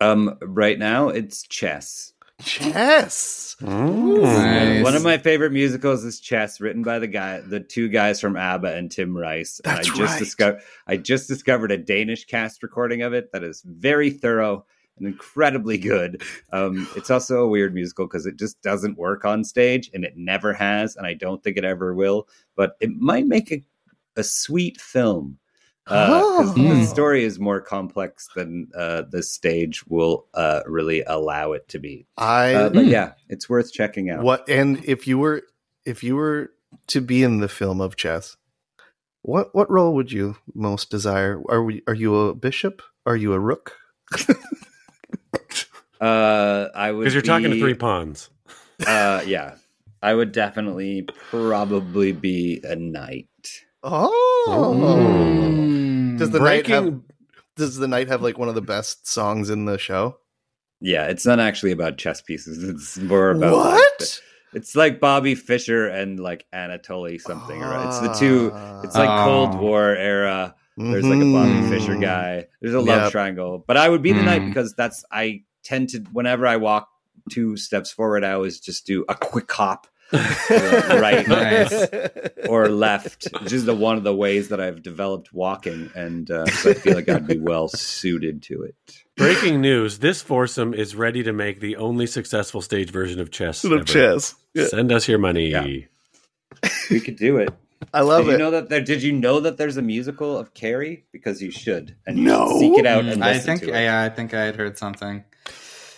Um, right now it's chess. Chess. Nice. One of my favorite musicals is Chess, written by the guy, the two guys from ABBA and Tim Rice. And That's I just right. discovered, I just discovered a Danish cast recording of it that is very thorough and incredibly good. Um, it's also a weird musical because it just doesn't work on stage, and it never has, and I don't think it ever will. But it might make a, a sweet film. Uh, 'cause Oh. the story is more complex than uh, the stage will uh, really allow it to be. I Uh, but yeah, it's worth checking out. what and if you were if you were to be in the film of chess, what what role would you most desire? Are we are you a bishop? Are you a rook? Uh, I would Because you're talking to three pawns. Uh, yeah, I would definitely probably be a knight. Oh. Mm. Does the night have does the knight have like one of the best songs in the show? Yeah, it's not actually about chess pieces. It's more about what? the- it's like Bobby Fischer and like Anatoly something. Or it's the two. It's like Oh. Cold War era. There's like a Bobby Mhm. Fischer guy. There's a love Yep. triangle. But I would be the knight Mm. because that's I tend to whenever I walk two steps forward, I always just do a quick hop right Nice. or left, which is the one of the ways that I've developed walking, and uh, so I feel like I'd be well suited to it. Breaking news: This foursome is ready to make the only successful stage version of chess. Of ever. chess. Yeah. Send us your money. Yeah. We could do it. I love did you know that there? Did you know that there's a musical of Carrie? Because you should, and you No. should seek it out and Mm, I listen think to it. yeah, I think I had heard something.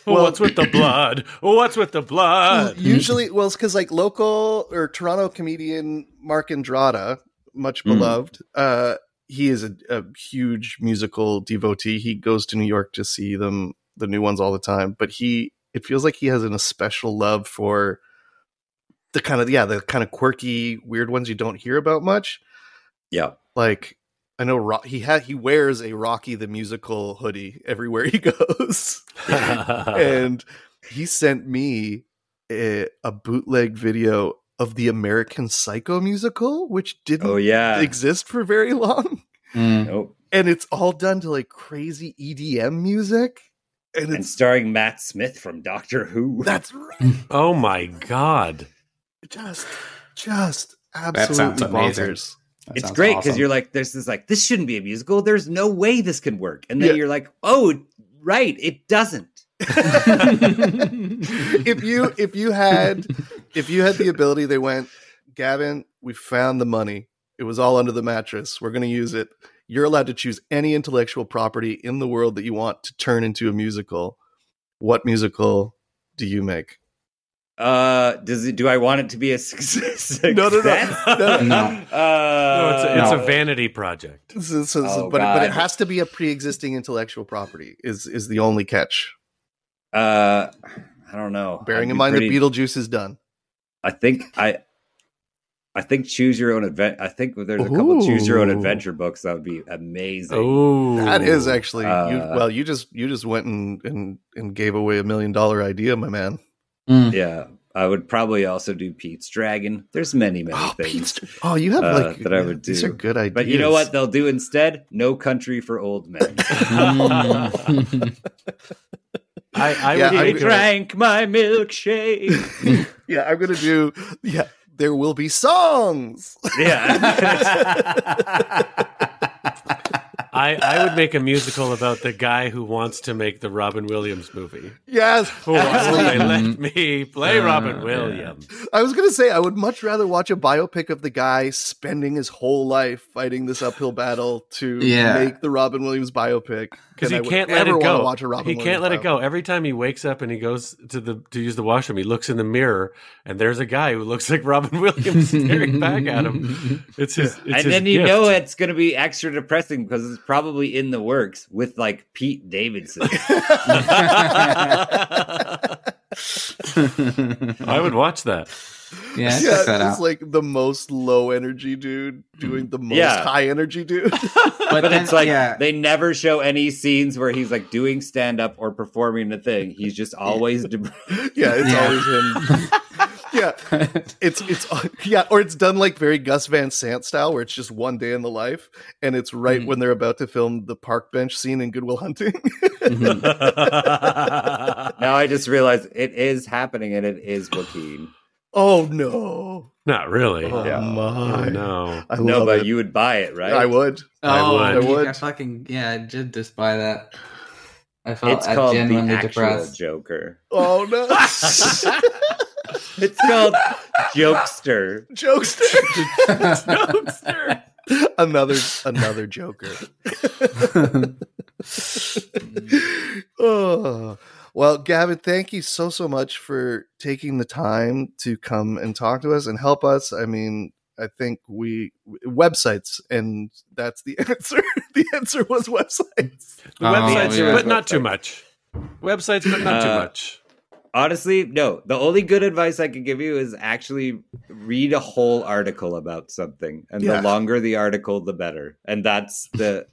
Oh, Well- what's with the blood? Oh, what's with the blood? Usually, well, it's because like local or Toronto comedian Mark Andrada, much Mm. beloved, uh, he is a, a huge musical devotee. He goes to New York to see them, the new ones, all the time. But he, it feels like he has an especial love for the kind of yeah, the kind of quirky, weird ones you don't hear about much. Yeah. Like I know Ro- he had he wears a Rocky the musical hoodie everywhere he goes and he sent me a, a bootleg video of the American Psycho musical, which didn't Oh yeah. exist for very long, Mm. Nope. and it's all done to like crazy EDM music, and And it's starring Matt Smith from Doctor Who. that's right, oh my god! just just sounds absolutely amazing. Bonkers. That it's great because awesome. you're like, there's this like, this shouldn't be a musical. There's no way this can work. And then Yeah. you're like, oh, right, it doesn't. if you if you had if you had the ability, they went, Gavin, We found the money. It was all under the mattress. We're going to use it. You're allowed to choose any intellectual property in the world that you want to turn into a musical. What musical do you make? Uh, does it? Do I want it to be a success? No, no, no. No, no. No. Uh, No, it's a, it's no. a vanity project. So- so- so- Oh, but, but it has to be a pre-existing intellectual property. Is is the only catch? Uh, I don't know. Bearing I'd in mind pretty- that Beetlejuice is done. I think I. I think choose your own adventure. I think there's a couple choose your own adventure books that would be amazing. Oh, That is actually you, Uh, well. You just you just went and, and and gave away a million dollar idea, my man. Mm. Yeah, I would probably also do Pete's Dragon. There's many, many Oh, things. Pete's, oh, you have uh, like that I would do. These are good ideas. But you know what they'll do instead? No Country for Old Men. I, I Yeah, would I I make would- drank my milkshake. Yeah, I'm gonna do. Yeah, there will be songs. yeah. I, I would make a musical about the guy who wants to make the Robin Williams movie. yes, Why actually, they let me play Uh, Robin yeah. Williams? I was gonna say I would much rather watch a biopic of the guy spending his whole life fighting this uphill battle to Yeah. make the Robin Williams biopic Because he I can't let it go. Watch a Robin he Williams can't let it go. Every time he wakes up and he goes to the to use the washroom, he looks in the mirror and there's a guy who looks like Robin Williams staring back at him. It's his. It's and his then you gift. know it's going to be extra depressing because it's probably in the works with like Pete Davidson. I would watch that. Yeah, check Yeah, that it's out. like the most low energy dude doing the most Yeah. high energy dude. but then- it's like yeah. they never show any scenes where he's like doing stand up or performing a thing. He's just always de- yeah, it's Yeah. always him. yeah, it's it's yeah, or it's done like very Gus Van Sant style, where it's just one day in the life, and it's right Mhm. when they're about to film the park bench scene in Good Will Hunting. Mhm. now I just realized it is happening and it is Joaquin. Oh no! Not really. Oh Yeah. Oh, my! Oh, no. I no, love but it. you would buy it, right? I would. Oh, I oh, would. I I would. I fucking yeah, I did just buy that. I felt It's called the genuinely actual depressed. Joker. Oh no! It's called Jokester. Jokester. Jokester. another another Joker. oh. Well, Gavin, thank you so so much for taking the time to come and talk to us and help us. I mean, I think we websites, and that's the answer. the answer was websites. The Oh, websites, yeah. but not too much. Websites, but not too Uh, much. Honestly, no. The only good advice I could give you is actually read a whole article about something. And Yeah. the longer the article, the better. And that's the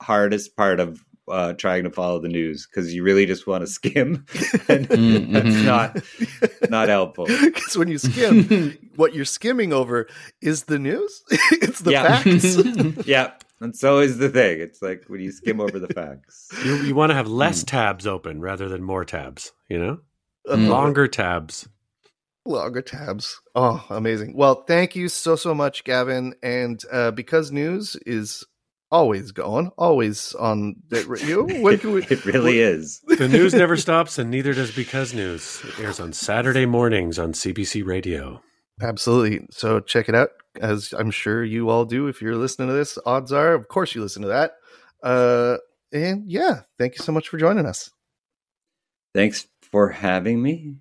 hardest part of uh, trying to follow the news because you really just want to skim. and Mm, that's mhm. not not helpful. Because when you skim, what you're skimming over is the news. it's the Yeah. facts. Yeah. And so is the thing. It's like when you skim over the facts. You, you want to have less tabs open rather than more tabs, you know? Mm. Longer tabs. Longer tabs. Oh, amazing. Well, thank you so, so much, Gavin. And uh, because news is always going, always on the radio, when can we? It really is. The news never stops, and neither does Because News. It airs on Saturday mornings on CBC Radio. Absolutely. So check it out, as I'm sure you all do. If you're listening to this, odds are, of course, you listen to that. Uh, and yeah, thank you so much for joining us. Thanks for having me.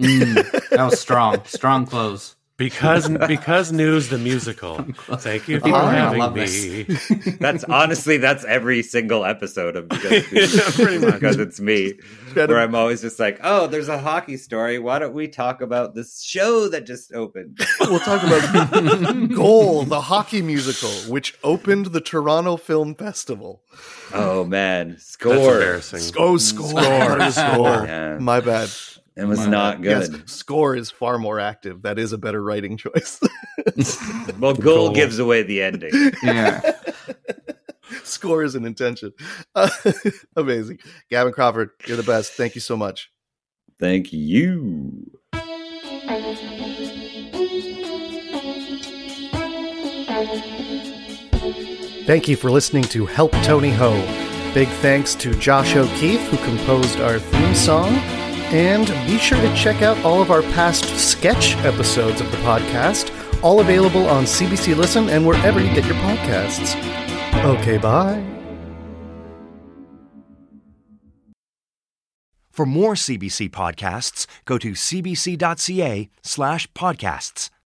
Mm, that was strong, strong close. Because because News the musical. Thank you for oh, People having love me. this. That's honestly that's every single episode of Because Yeah, because it's me. Where I'm always just like, oh, there's a hockey story. Why don't we talk about this show that just opened? We'll talk about Goal, the hockey musical, which opened the Toronto Film Festival. Oh man, That's score. embarrassing. Oh, score. Score. score. Yeah. My bad. It was My not Yes, good. score is far more active. That is a better writing choice. Well, goal, Goal. gives away the ending. Yeah. score is an intention. Uh, amazing. Gavin Crawford, you're the best. Thank you so much. Thank you. Thank you for listening to Help Tony Ho. Big thanks to Josh O'Keefe, who composed our theme song. And be sure to check out all of our past sketch episodes of the podcast all available on CBC Listen and wherever you get your podcasts. Okay, bye. For more CBC podcasts, go to cbc.ca slash podcasts.